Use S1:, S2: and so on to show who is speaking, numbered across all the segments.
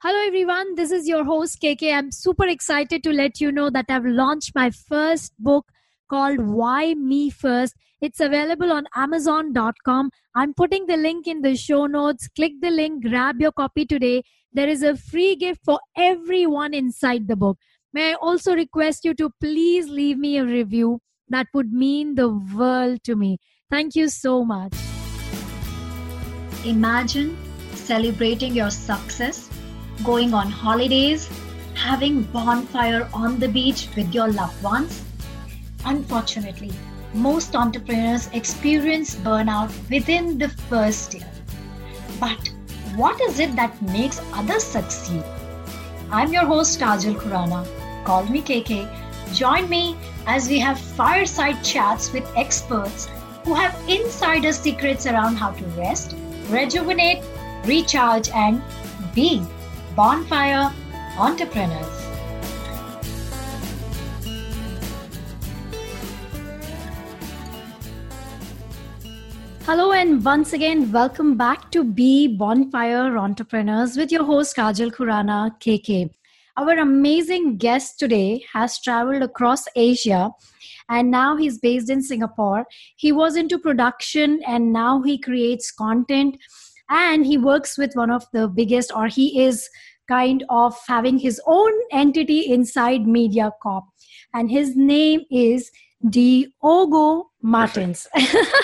S1: Hello, everyone. This is your host, KK. I'm super excited to let you know that I've launched my first book called Why Me First. It's available on Amazon.com. I'm putting the link in the show notes. Click the link, grab your copy today. There is a free gift for everyone inside the book. May I also request you to please leave me a review? That would mean the world to me. Thank you so much.
S2: Imagine celebrating your success going on holidays, having bonfire on the beach with your loved ones. Unfortunately, most entrepreneurs experience burnout within the first year. But what is it that makes others succeed? I'm your host Kajal Khurana. Call me KK. Join me as we have fireside chats with experts who have insider secrets around how to rest, rejuvenate, recharge, and be Bonfire Entrepreneurs.
S1: Hello, and once again, welcome back to Be Bonfire Entrepreneurs with your host Kajal Khurana KK. Our amazing guest today has traveled across Asia and now he's based in Singapore. He was into production and now he creates content and he works with one of the biggest or he is kind of having his own entity inside MediaCorp and his name is Diogo Martins.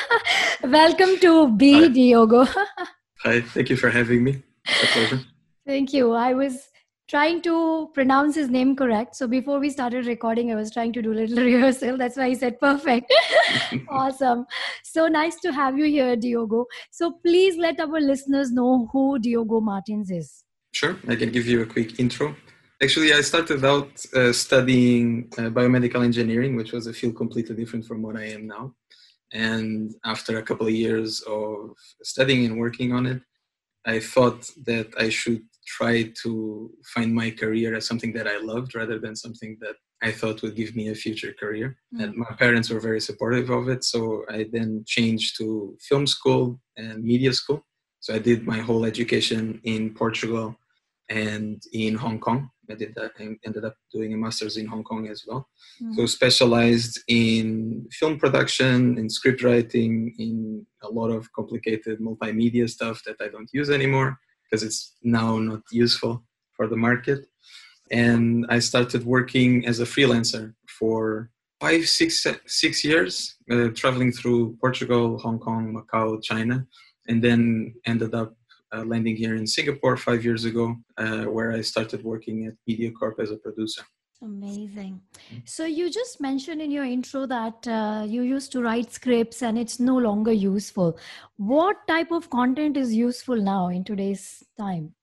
S1: Welcome to Be Hi. Diogo.
S3: Hi, thank you for having me. a pleasure.
S1: Thank you. I was trying to pronounce his name correct. So before we started recording, I was trying to do a little rehearsal. That's why I said perfect. awesome. So nice to have you here, Diogo. So please let our listeners know who Diogo Martins is.
S3: Sure, I can give you a quick intro. Actually, I started out uh, studying uh, biomedical engineering, which was a field completely different from what I am now. And after a couple of years of studying and working on it, I thought that I should try to find my career as something that I loved rather than something that I thought would give me a future career. Mm. And my parents were very supportive of it. So I then changed to film school and media school. So I did my whole education in Portugal and in Hong Kong. I did that and ended up doing a master's in Hong Kong as well. Mm-hmm. So specialized in film production, in script writing, in a lot of complicated multimedia stuff that I don't use anymore because it's now not useful for the market. And I started working as a freelancer for five, six, six years, uh, traveling through Portugal, Hong Kong, Macau, China, and then ended up uh, landing here in Singapore five years ago, uh, where I started working at MediaCorp as a producer.
S1: Amazing. Mm-hmm. So you just mentioned in your intro that uh, you used to write scripts and it's no longer useful. What type of content is useful now in today's time?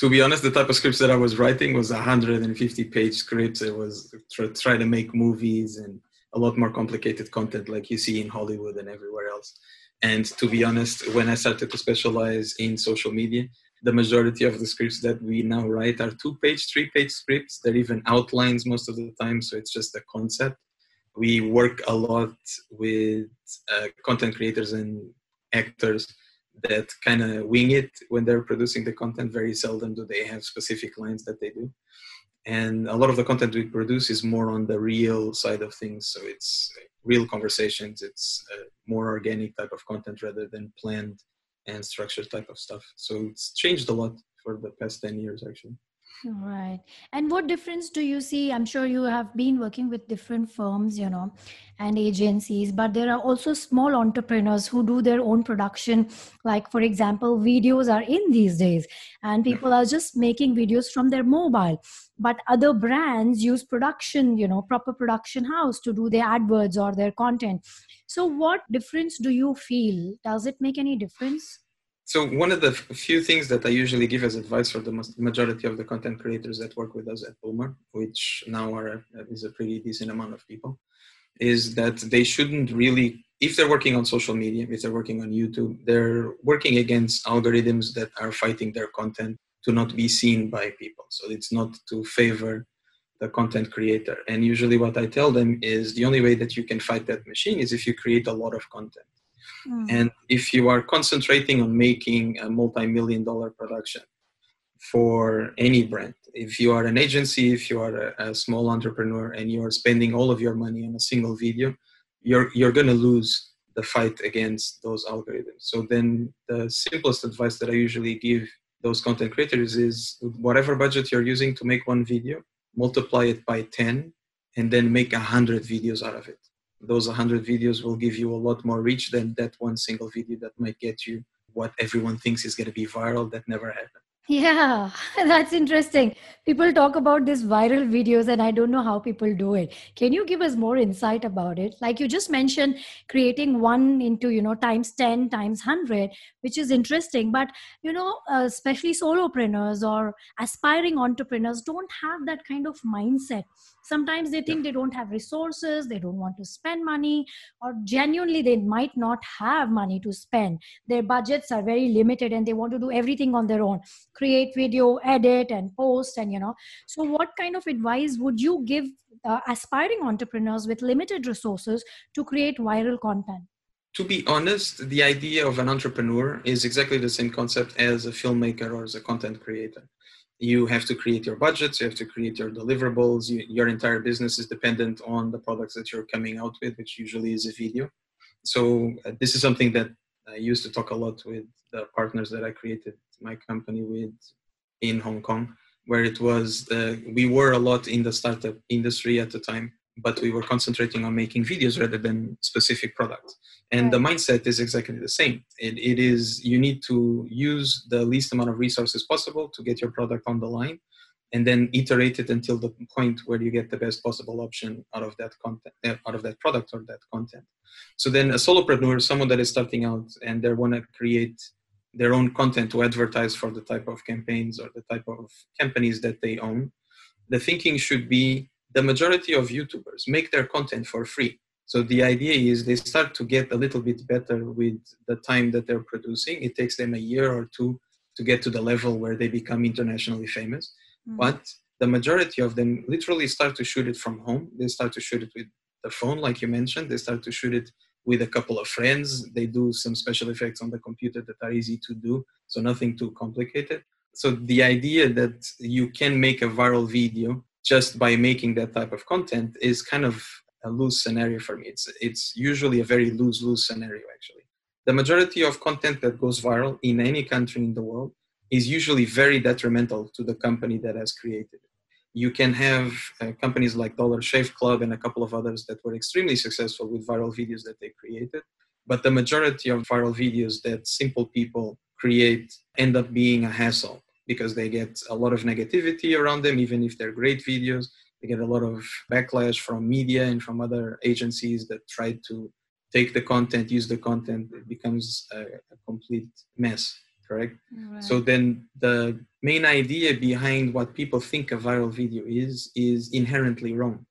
S3: To be honest, the type of scripts that I was writing was 150 page scripts. It was try, try to make movies and a lot more complicated content like you see in Hollywood and everywhere else. And to be honest, when I started to specialize in social media, the majority of the scripts that we now write are two page, three page scripts. They're even outlines most of the time, so it's just a concept. We work a lot with uh, content creators and actors that kind of wing it when they're producing the content. Very seldom do they have specific lines that they do. And a lot of the content we produce is more on the real side of things. So it's real conversations. It's more organic type of content rather than planned and structured type of stuff. So it's changed a lot for the past 10 years actually.
S1: Right. And what difference do you see? I'm sure you have been working with different firms, you know, and agencies, but there are also small entrepreneurs who do their own production. Like, for example, videos are in these days, and people are just making videos from their mobile. But other brands use production, you know, proper production house to do their adverts or their content. So, what difference do you feel? Does it make any difference?
S3: So one of the few things that I usually give as advice for the majority of the content creators that work with us at Bloomr, which now are uh, is a pretty decent amount of people, is that they shouldn't really, if they're working on social media, if they're working on YouTube, they're working against algorithms that are fighting their content to not be seen by people. So it's not to favor the content creator. And usually, what I tell them is the only way that you can fight that machine is if you create a lot of content Mm. And if you are concentrating on making a multi million dollar production, for any brand. If you are an agency, if you are a, a small entrepreneur and you are spending all of your money on a single video, you're you're going to lose the fight against those algorithms. So then the simplest advice that I usually give those content creators is whatever budget you're using to make one video, multiply it by 10 and then make a hundred videos out of it. Those 100 videos will give you a lot more reach than that one single video that might get you what everyone thinks is going to be viral that never happened.
S1: Yeah, that's interesting. People talk about these viral videos, and I don't know how people do it. Can you give us more insight about it? Like you just mentioned, creating one into you know times ten times hundred, which is interesting. But you know, uh, especially solopreneurs or aspiring entrepreneurs don't have that kind of mindset sometimes they think they don't have resources they don't want to spend money or genuinely they might not have money to spend. Their budgets are very limited and they want to do everything on their own. Create video edit and post and you know. So what kind of advice would you give uh, aspiring entrepreneurs with limited resources to create viral content?
S3: To be honest, the idea of an entrepreneur is exactly the same concept as a filmmaker or as a content creator you have to create your budgets you have to create your deliverables you, your entire business is dependent on the products that you're coming out with which usually is a video. So uh, this is something that i used to talk a lot with the partners that i created my company with in hong kong where it was uh, we were a lot in the startup industry at the time but we were concentrating on making videos rather than specific products and the mindset is exactly the same. It, it is you need to use the least amount of resources possible to get your product on the line and then iterate it until the point where you get the best possible option out of that content uh, out of that product or that content. So then a solopreneur someone that is starting out and they want to create their own content to advertise for the type of campaigns or the type of companies that they own the thinking should be the majority of YouTubers make their content for free. So the idea is they start to get a little bit better with the time that they're producing. It takes them a year or two to get to the level where they become internationally famous. Mm. But the majority of them literally start to shoot it from home. They start to shoot it with the phone, like you mentioned. They start to shoot it with a couple of friends. They do some special effects on the computer that are easy to do, so nothing too complicated. So the idea that you can make a viral video just by making that type of content is kind of a loose scenario for me. It's it's usually a very loose loose scenario actually. The majority of content that goes viral in any country in the world is usually very detrimental to the company that has created it. You can have uh, companies like Dollar Shave Club and a couple of others that were extremely successful with viral videos that they created, but the majority of viral videos that simple people create end up being a hassle because they get a lot of negativity around them, even if they're great videos. They get a lot of backlash from media and from other agencies that try to take the content, use the content. It becomes a, a complete mess, correct? Right. So then the main idea behind what people think a viral video is, is inherently wrong.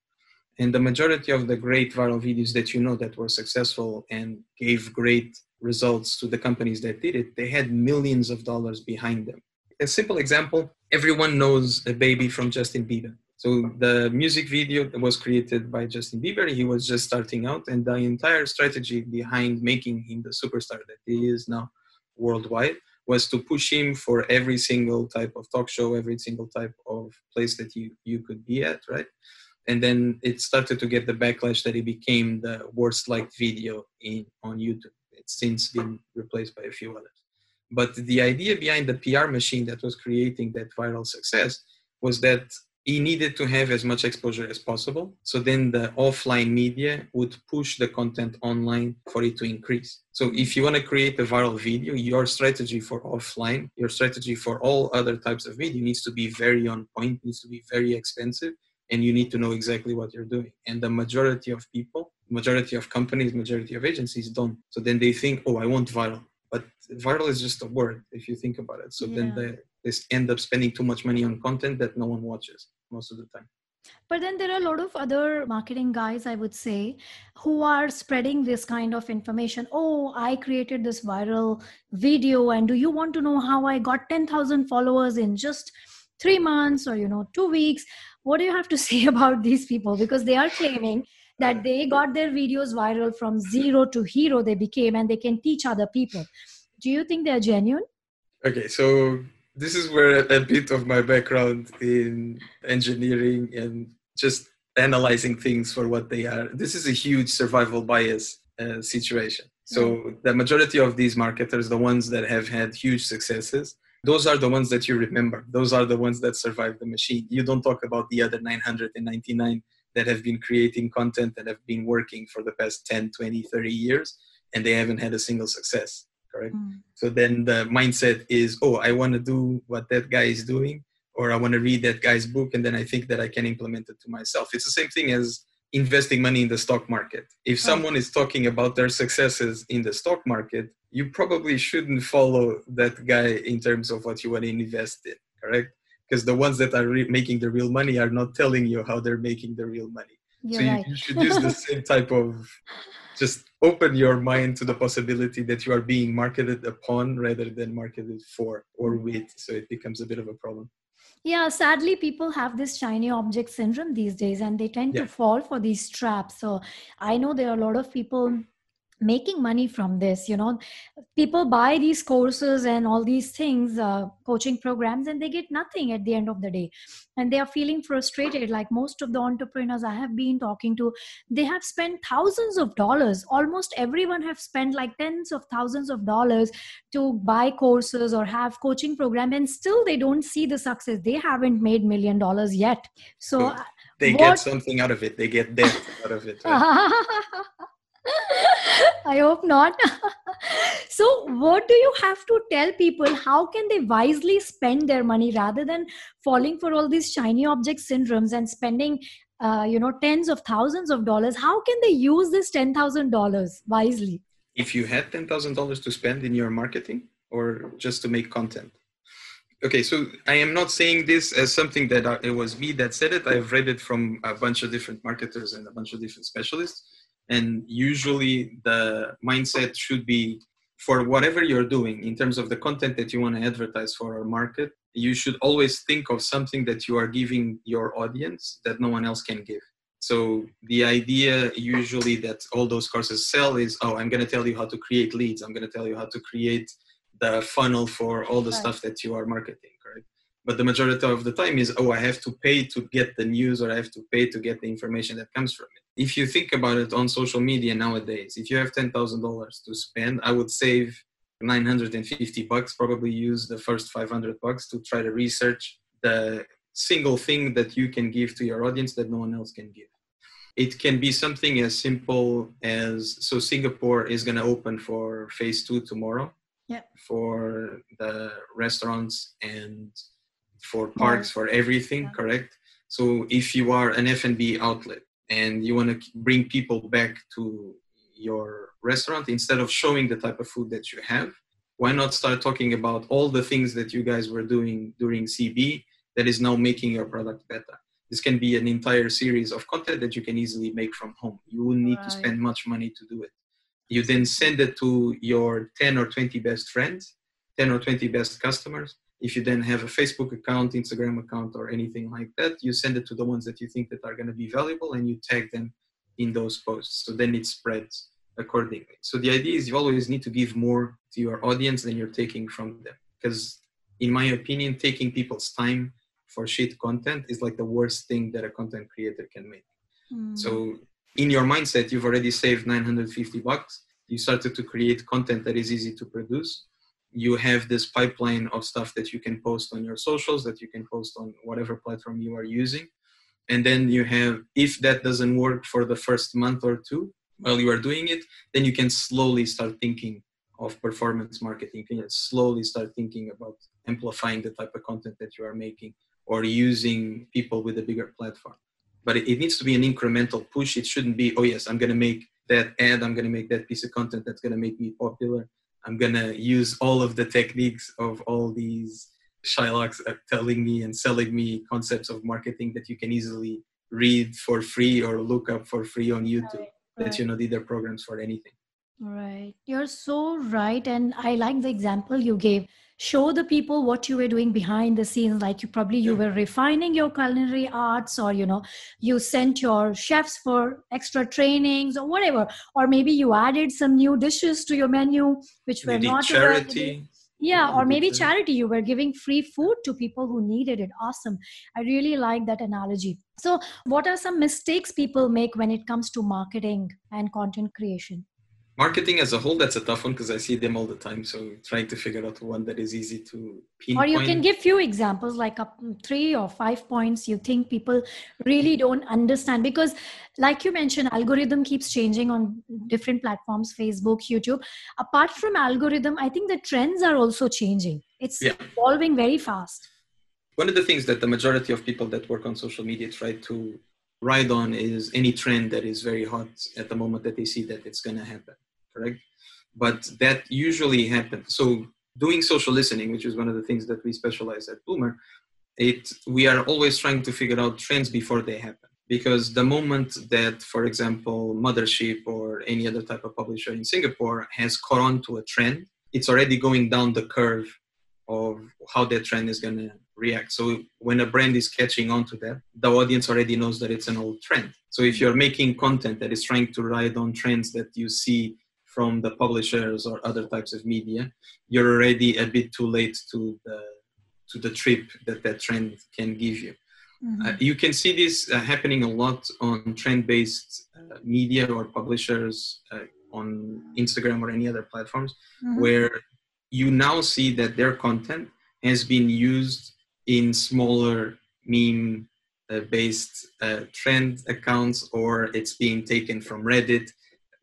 S3: And the majority of the great viral videos that you know that were successful and gave great results to the companies that did it, they had millions of dollars behind them a simple example everyone knows a baby from Justin Bieber. So the music video that was created by Justin Bieber. He was just starting out, and the entire strategy behind making him the superstar that he is now worldwide was to push him for every single type of talk show, every single type of place that you, you could be at, right? And then it started to get the backlash that it became the worst liked video in on YouTube. It's since been replaced by a few others. But the idea behind the PR machine that was creating that viral success was that he needed to have as much exposure as possible. So then the offline media would push the content online for it to increase. So if you want to create a viral video, your strategy for offline, your strategy for all other types of video needs to be very on point, needs to be very expensive, and you need to know exactly what you're doing. And the majority of people, majority of companies, majority of agencies don't. So then they think, oh, I want viral but viral is just a word if you think about it so yeah. then they, they end up spending too much money on content that no one watches most of the time.
S1: But then there are a lot of other marketing guys i would say who are spreading this kind of information. Oh i created this viral video and do you want to know how i got 10000 followers in just 3 months or you know 2 weeks? What do you have to say about these people? Because they are claiming that they got their videos viral from zero to hero they became and they can teach other people. Do you think they're genuine?
S3: Okay so this is where a, bit of my background in engineering and just analyzing things for what they are. This is a huge survival bias uh, situation. So the majority of these marketers, the ones that have had huge successes, those are the ones that you remember. Those are the ones that survive the machine. You don't talk about the other 999 that have been creating content that have been working for the past 10, 20, 30 years, and they haven't had a single success. Correct. Mm. So then the mindset is, oh, I want to do what that guy is doing, or I want to read that guy's book, and then I think that I can implement it to myself. It's the same thing as investing money in the stock market. If someone is talking about their successes in the stock market, you probably shouldn't follow that guy in terms of what you want to invest in, correct? Because the ones that are re- making the real money are not telling you how they're making the real money. You're so you, right. you should use the same type of just open your mind to the possibility that you are being marketed upon rather than marketed for or with. So it becomes a bit of a problem
S1: yeah sadly people have this shiny object syndrome these days and they tend yeah. to fall for these traps so i know there are a lot of people making money from this you know. People buy these courses and all these things uh, coaching programs and they get nothing at the end of the day. And they are feeling frustrated like most of the entrepreneurs i have been talking to they have spent thousands of dollars. Almost everyone have spent like tens of thousands of dollars to buy courses or have coaching program and still they don't see the success. They haven't made million dollars yet. So
S3: they what... get something out of it. They get debt out of it right?
S1: I hope not. so, what do you have to tell people? How can they wisely spend their money rather than falling for all these shiny object syndromes and spending, uh, you know, tens of thousands of dollars? How can they use this ten thousand dollars wisely?
S3: If you had ten thousand dollars to spend in your marketing, or just to make content. Okay, so I am not saying this as something that I, it was me that said it. I've read it from a bunch of different marketers and a bunch of different specialists and usually the mindset should be for whatever you're doing in terms of the content that you want to advertise for or market you should always think of something that you are giving your audience that no one else can give. So the idea usually that all those courses sell is oh i'm going to tell you how to create leads. I'm going to tell you how to create the funnel for all the right. stuff that you are marketing correct but the majority of the time is oh i have to pay to get the news or i have to pay to get the information that comes from it if you think about it on social media nowadays, if you have ten thousand dollars to spend, I would save nine hundred and fifty bucks. Probably use the first five hundred bucks to try to research the single thing that you can give to your audience that no one else can give. It can be something as simple as so Singapore is going to open for phase two tomorrow.
S1: Yeah.
S3: For the restaurants and for parks, for everything, yeah. correct? So if you are an F&B outlet, and you want to bring people back to your restaurant instead of showing the type of food that you have why not start talking about all the things that you guys were doing during cb that is now making your product better? This can be an entire series of content that you can easily make from home. You wouldn't need right. to spend much money to do it. You then send it to your 10 or 20 best friends 10 or 20 best customers if you then have a facebook account instagram account or anything like that you send it to the ones that you think that are going to be valuable and you tag them in those posts. So then it spreads accordingly. So the idea is you always need to give more to your audience than you're taking from them. Because in my opinion taking people's time for shit content is like the worst thing that a content creator can make. Mm. so in your mindset you've already saved 950 bucks. You started to create content that is easy to produce you have this pipeline of stuff that you can post on your socials that you can post on whatever platform you are using. And then you have if that doesn't work for the first month or two while you are doing it then you can slowly start thinking of performance marketing. You can slowly start thinking about amplifying the type of content that you are making or using people with a bigger platform. But it, it needs to be an incremental push. It shouldn't be oh yes i'm going to make that ad. I'm going to make that piece of content that's going to make me popular I'm gonna use all of the techniques of all these Shylocks telling me and selling me concepts of marketing that you can easily read for free or look up for free on YouTube. Right, right. That you know, these are programs for anything.
S1: Right. You're so right. And I like the example you gave show the people what you were doing behind the scenes like you probably you were refining your culinary arts or you know you sent your chefs for extra trainings or whatever. Or maybe you added some new dishes to your menu which were not
S3: charity.
S1: Yeah or maybe charity. You were giving free food to people who needed it. Awesome. I really like that analogy. So what are some mistakes people make when it comes to marketing and content creation
S3: marketing as a whole that's a tough one because i see them all the time so trying to figure out one that is easy to pinpoint.
S1: or you can give few examples like up mm, three or five points you think people really don't understand because like you mentioned algorithm keeps changing on different platforms facebook youtube apart from algorithm i think the trends are also changing it's yeah. evolving very fast
S3: one of the things that the majority of people that work on social media try to ride on is any trend that is very hot at the moment that they see that it's going to happen correct? But that usually happens. So doing social listening, which is one of the things that we specialize at Bloomr, it we are always trying to figure out trends before they happen. Because the moment that, for example, Mothership or any other type of publisher in Singapore has caught on to a trend, it's already going down the curve of how that trend is going to react. So when a brand is catching on to that, the audience already knows that it's an old trend. So if you're making content that is trying to ride on trends that you see from the publishers or other types of media, you're already a bit too late to the to the trip that that trend can give you. Mm-hmm. Uh, you can see this uh, happening a lot on trend-based uh, media or publishers uh, on Instagram or any other platforms, mm-hmm. where you now see that their content has been used in smaller meme uh, based uh, trend accounts or it's being taken from Reddit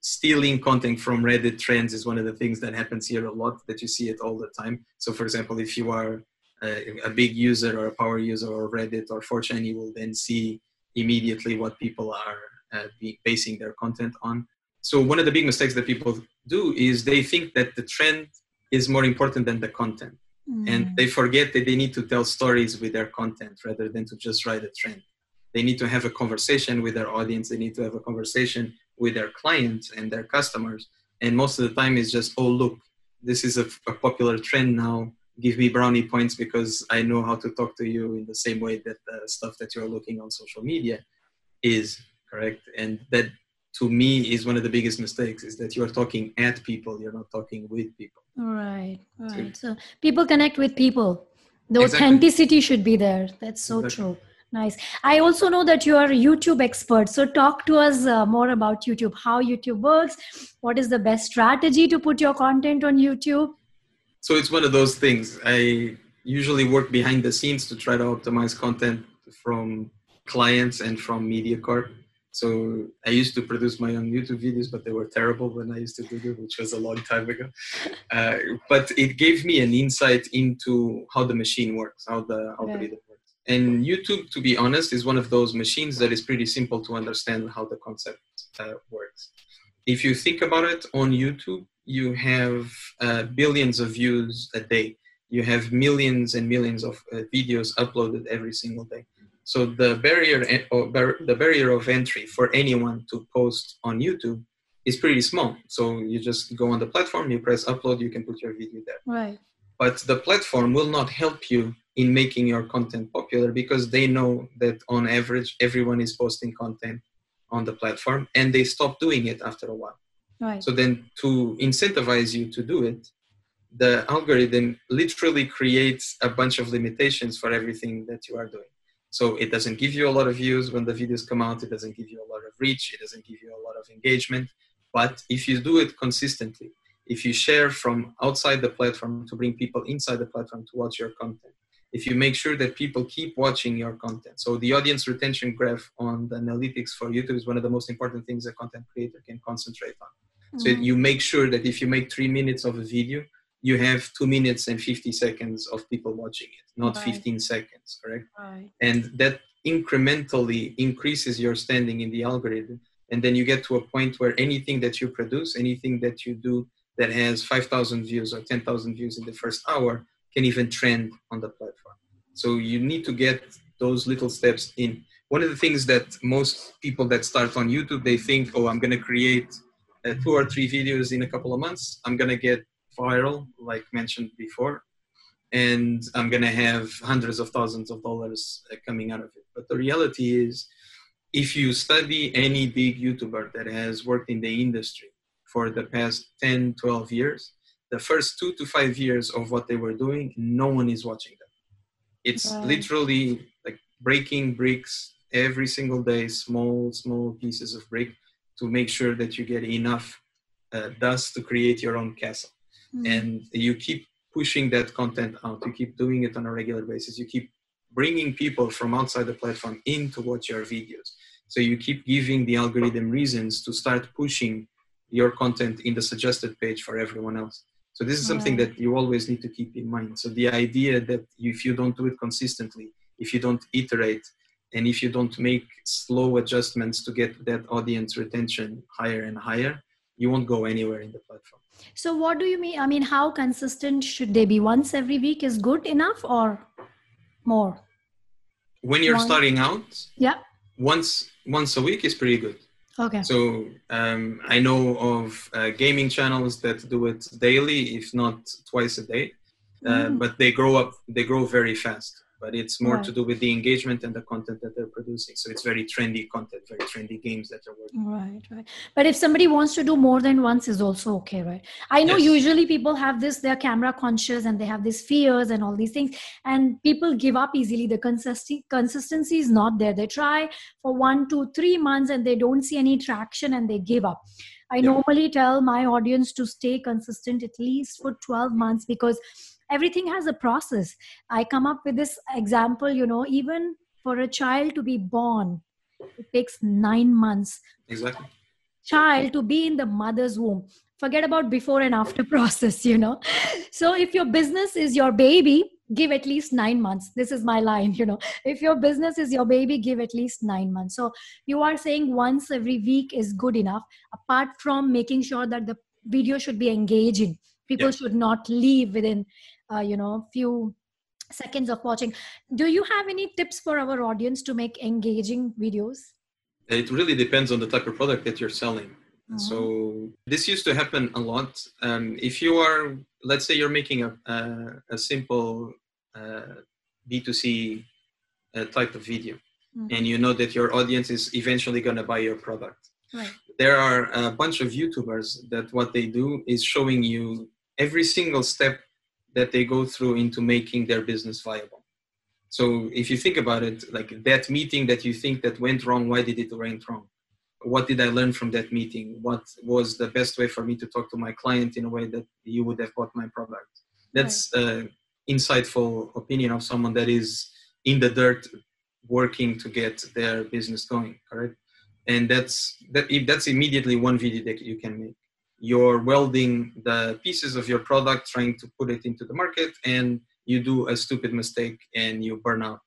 S3: stealing content from Reddit trends is one of the things that happens here a lot that you see it all the time. So for example, if you are a, a big user or a power user of Reddit or 4chan, you will then see immediately what people are uh, basing their content on. So one of the big mistakes that people do is they think that the trend is more important than the content. Mm. And they forget that they need to tell stories with their content rather than to just write a trend. They need to have a conversation with their audience. They need to have a conversation with their clients and their customers. And most of the time, it's just, oh, look, this is a, a popular trend now. Give me brownie points because I know how to talk to you in the same way that the stuff that you're looking on social media is correct. And that to me is one of the biggest mistakes is that you're talking at people, you're not talking with people.
S1: Right, right. So, so people connect with people. The exactly. authenticity should be there. That's so exactly. true. Nice. I also know that you are a YouTube expert. So, talk to us uh, more about YouTube, how YouTube works, what is the best strategy to put your content on YouTube?
S3: So, it's one of those things. I usually work behind the scenes to try to optimize content from clients and from MediaCorp. So, I used to produce my own YouTube videos, but they were terrible when I used to do them, which was a long time ago. Uh, but it gave me an insight into how the machine works, how the algorithm works and YouTube, to be honest, is one of those machines that is pretty simple to understand how the concept uh, works. If you think about it, on YouTube, you have uh, billions of views a day. You have millions and millions of uh, videos uploaded every single day. So the barrier, the barrier of entry for anyone to post on YouTube is pretty small. So you just go on the platform, you press upload, you can put your video there.
S1: Right.
S3: But the platform will not help you in making your content popular because they know that on average everyone is posting content on the platform and they stop doing it after a while.
S1: Right.
S3: so then to incentivize you to do it the algorithm literally creates a bunch of limitations for everything that you are doing. So it doesn't give you a lot of views when the videos come out it doesn't give you a lot of reach it doesn't give you a lot of engagement. But if you do it consistently if you share from outside the platform to bring people inside the platform to watch your content if you make sure that people keep watching your content. So the audience retention graph on the analytics for YouTube is one of the most important things a content creator can concentrate on. Mm-hmm. So you make sure that if you make three minutes of a video, you have two minutes and 50 seconds of people watching it, not right. 15 seconds, correct?
S1: Right.
S3: And that incrementally increases your standing in the algorithm. And then you get to a point where anything that you produce, anything that you do that has 5,000 views or 10,000 views in the first hour can even trend on the platform. So you need to get those little steps in. One of the things that most people that start on YouTube, they think, oh, I'm going to create uh, two or three videos in a couple of months. I'm going to get viral, like mentioned before, and I'm going to have hundreds of thousands of dollars uh, coming out of it. But the reality is, if you study any big YouTuber that has worked in the industry for the past 10, 12 years, the first two to five years of what they were doing, no one is watching them. It's
S1: Right.
S3: literally like breaking bricks every single day, small, small pieces of brick to make sure that you get enough uh, dust to create your own castle.
S1: Mm.
S3: And you keep pushing that content out. You keep doing it on a regular basis. You keep bringing people from outside the platform in to watch your videos. So you keep giving the algorithm reasons to start pushing your content in the suggested page for everyone else. So this is something that you always need to keep in mind. So the idea that if you don't do it consistently, if you don't iterate, and if you don't make slow adjustments to get that audience retention higher and higher, you won't go anywhere in the platform.
S1: So, what do you mean? I mean, how consistent should they be? Once every week is good enough or more?
S3: When you're
S1: One-
S3: starting out,
S1: Yeah.
S3: once once a week is pretty good.
S1: Okay.
S3: So um, I know of uh, gaming channels that do it daily, if not twice a day. Uh,
S1: Mm.
S3: But they grow up, they grow very fast. But it's more to do with the engagement and the content that they're producing. So it's very trendy content, very trendy games that they're working.
S1: Right, right. But if somebody wants to do more than once, is also okay, right? I know
S3: Yes.
S1: usually people have this, they're camera conscious and they have these fears and all these things, and people give up easily. The consistency consistency is not there. They try for one, two, three months and they don't see any traction and they give up. I
S3: Yeah.
S1: normally tell my audience to stay consistent at least for 12 months because everything has a process. I come up with this example, you know, even for a child to be born, it takes nine months.
S3: Exactly.
S1: child to be in the mother's womb. Forget about before and after process you know. So if your business is your baby give at least 9 months. This is my line you know. If your business is your baby give at least 9 months. So you are saying once every week is good enough apart from making sure that the video should be engaging. People
S3: Yeah.
S1: should not leave within uh, you know few seconds of watching do you have any tips for our audience to make engaging videos
S3: It really depends on the type of product that you're selling.
S1: Mhm.
S3: So this used to happen a lot. Um, if you are, let's say, you're making a a, a simple uh, B2C uh, type of video,
S1: Mhm.
S3: and you know that your audience is eventually going to buy your product.
S1: right
S3: There are a bunch of YouTubers that what they do is showing you every single step that they go through into making their business viable. So if you think about it, like that meeting that you think that went wrong, why did it went wrong? What did I learn from that meeting? What was the best way for me to talk to my client in a way that you would have bought my product? That's an insightful opinion of someone that is in the dirt working to get their business going, correct? And that's that if that's immediately one video that you can make. You're welding the pieces of your product, trying to put it into the market, and you do a stupid mistake and you burn out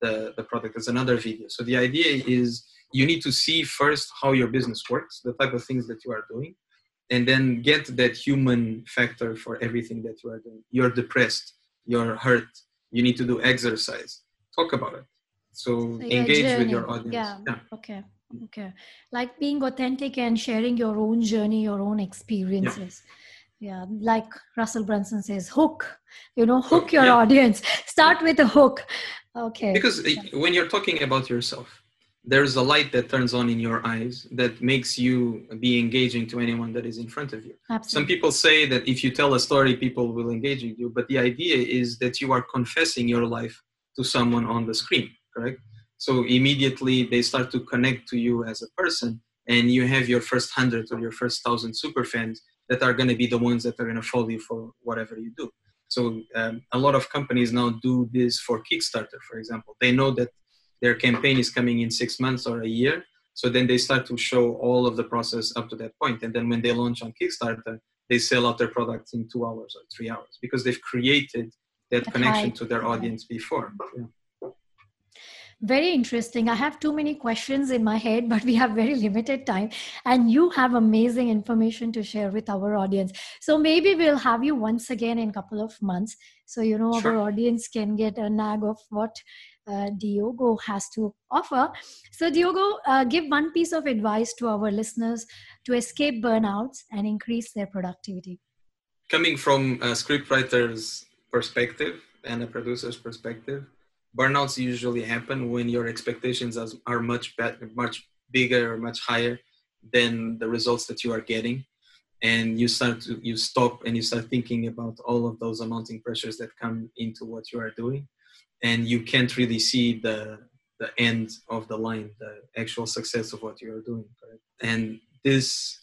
S3: the, the product as another video. So the idea is you need to see first how your business works, the type of things that you are doing, and then get that human factor for everything that you are doing. You're depressed, you're hurt, you need to do exercise. Talk about it. So,
S1: So
S3: engage with your audience.
S1: Yeah. Okay. Okay. Like being authentic and sharing your own journey, your own experiences. Yeah. Like Russell Brunson says, hook. You know, hook your
S3: yeah.
S1: audience. Start with a hook. Okay.
S3: Because uh, when you're talking about yourself, there's a light that turns on in your eyes that makes you be engaging to anyone that is in front of you.
S1: Absolutely.
S3: Some people say that if you tell a story, people will engage with you, but the idea is that you are confessing your life to someone on the screen, correct? So immediately they start to connect to you as a person, and you have your first hundred or your first thousand super fans that are going to be the ones that are going to follow you for whatever you do. So um, a lot of companies now do this for Kickstarter, for example. They know that their campaign is coming in six months or a year, so then they start to show all of the process up to that point, and then when they launch on Kickstarter, they sell out their products in two hours or three hours because they've created that connection to their audience before. Yeah.
S1: Very interesting. I have too many questions in my head, but we have very limited time. And you have amazing information to share with our audience. So maybe we'll have you once again in a couple of months. So, you know,
S3: Sure.
S1: our audience can get a nag of what uh, Diogo has to offer. So, Diogo, uh, give one piece of advice to our listeners to escape burnouts and increase their productivity.
S3: Coming from a scriptwriter's perspective and a producer's perspective, burnouts usually happen when your expectations are, much better, much bigger or much higher than the results that you are getting. and you start to you stop and you start thinking about all of those amounting pressures that come into what you are doing and you can't really see the the end of the line the actual success of what you are doing correct? and this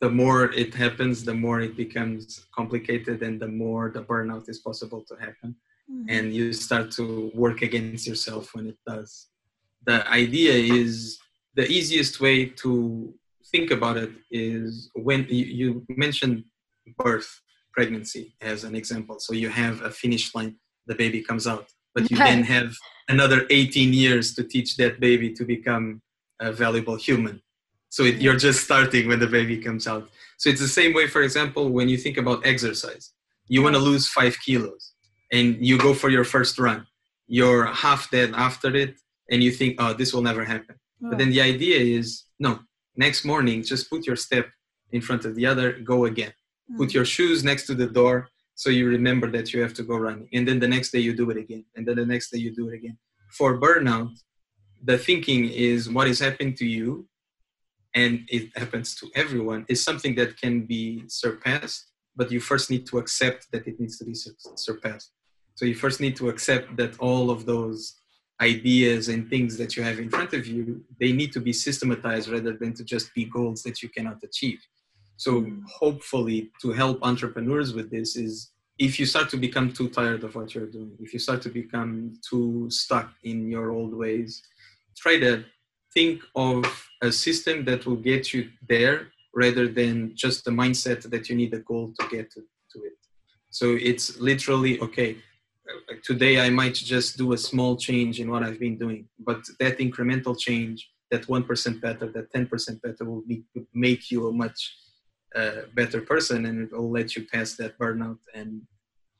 S3: the more it happens the more it becomes complicated and the more the burnout is possible to happen mm-hmm. and you start to work against yourself when it does. The idea is the easiest way to think about it is when you, mentioned birth pregnancy as an example. So you have a finish line the baby comes out but you then have another 18 years to teach that baby to become a valuable human. So it, you're just starting when the baby comes out. So it's the same way for example when you think about exercise. You want to lose five kilos and you go for your first run. You're half dead after it and you think oh this will never happen. But then the idea is no next morning just put your step in front of the other go again. Mm. put your shoes next to the door so you remember that you have to go running. And then the next day you do it again. And then the next day you do it again. For burnout the thinking is what is happening to you and it happens to everyone is something that can be surpassed but you first need to accept that it needs to be surpassed. So you first need to accept that all of those ideas and things that you have in front of you they need to be systematized rather than to just be goals that you cannot achieve. So hopefully to help entrepreneurs with this is if you start to become too tired of what you're doing if you start to become too stuck in your old ways try to think of a system that will get you there rather than just the mindset that you need a goal to get to, to it so it's literally okay today I might just do a small change in what I've been doing, but that incremental change, that 1% better, that 10% better will be, make you a much uh, better person and it will let you pass that burnout and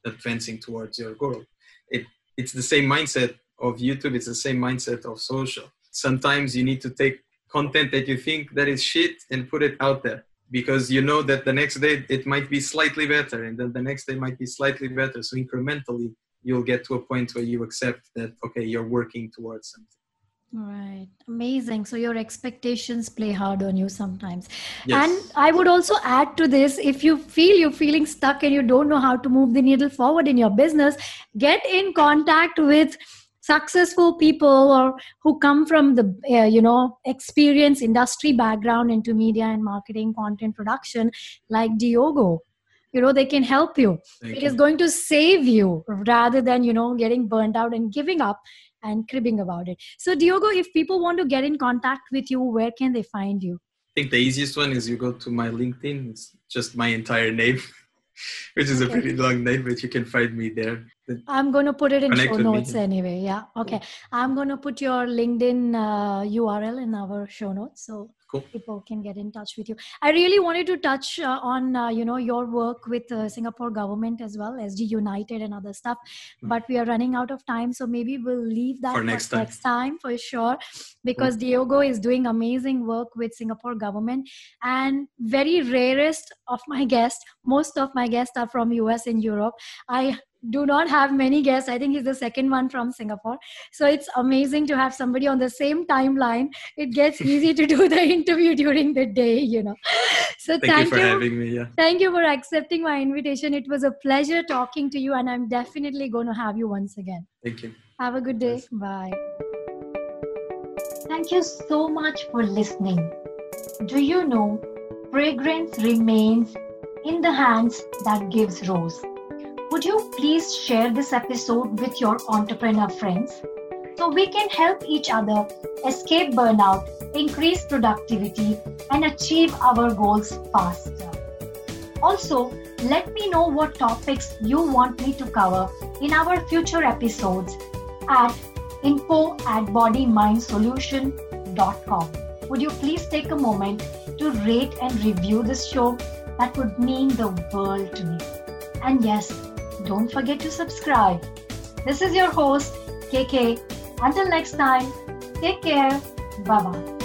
S3: advancing towards your goal. It, it's the same mindset of YouTube, it's the same mindset of social. Sometimes you need to take content that you think that is shit and put it out there. Because you know that the next day it might be slightly better and then the next day might be slightly better. So incrementally you'll get to a point where you accept that okay you're working towards something.
S1: Right. Amazing. So your expectations play hard on you sometimes. Yes. and i would also add to this if you feel you're feeling stuck and you don't know how to move the needle forward in your business get in contact with successful people or who come from the uh, you know experience industry background into media and marketing content production like diogo you know they can help you. Thank it you. is going to save you rather than you know getting burned out and giving up and cribbing about it. So diogo if people want to get in contact with you where can they find you?
S3: I think the easiest one is you go to my linkedin. It's just my entire name which is okay. a pretty long name but you can find me there
S1: i'm going to put it in show notes me. anyway yeah okay i'm going to put your linkedin uh, url in our show notes so cool. people can get in touch with you i really wanted to touch uh, on uh, you know your work with uh, singapore government as well sg united and other stuff mm. but we are running out of time so maybe we'll leave that for next, time. next time for sure because mm. diogo is doing amazing work with singapore government and very rarest of my guests most of my guests are from us and europe i do not have many guests. I think he's the second one from Singapore. So it's amazing to have somebody on the same timeline. It gets easy to do the interview during the day, you know. So
S3: thank, thank you for you. having me. Yeah.
S1: Thank you for accepting my invitation. It was a pleasure talking to you, and I'm definitely going to have you once again.
S3: Thank you.
S1: Have a good day. Yes. Bye.
S2: Thank you so much for listening. Do you know fragrance remains in the hands that gives rose? Would you please share this episode with your entrepreneur friends so we can help each other escape burnout, increase productivity, and achieve our goals faster? Also, let me know what topics you want me to cover in our future episodes at info at bodymindsolution.com. Would you please take a moment to rate and review this show? That would mean the world to me. And yes, don't forget to subscribe. This is your host, KK. Until next time, take care. Bye bye.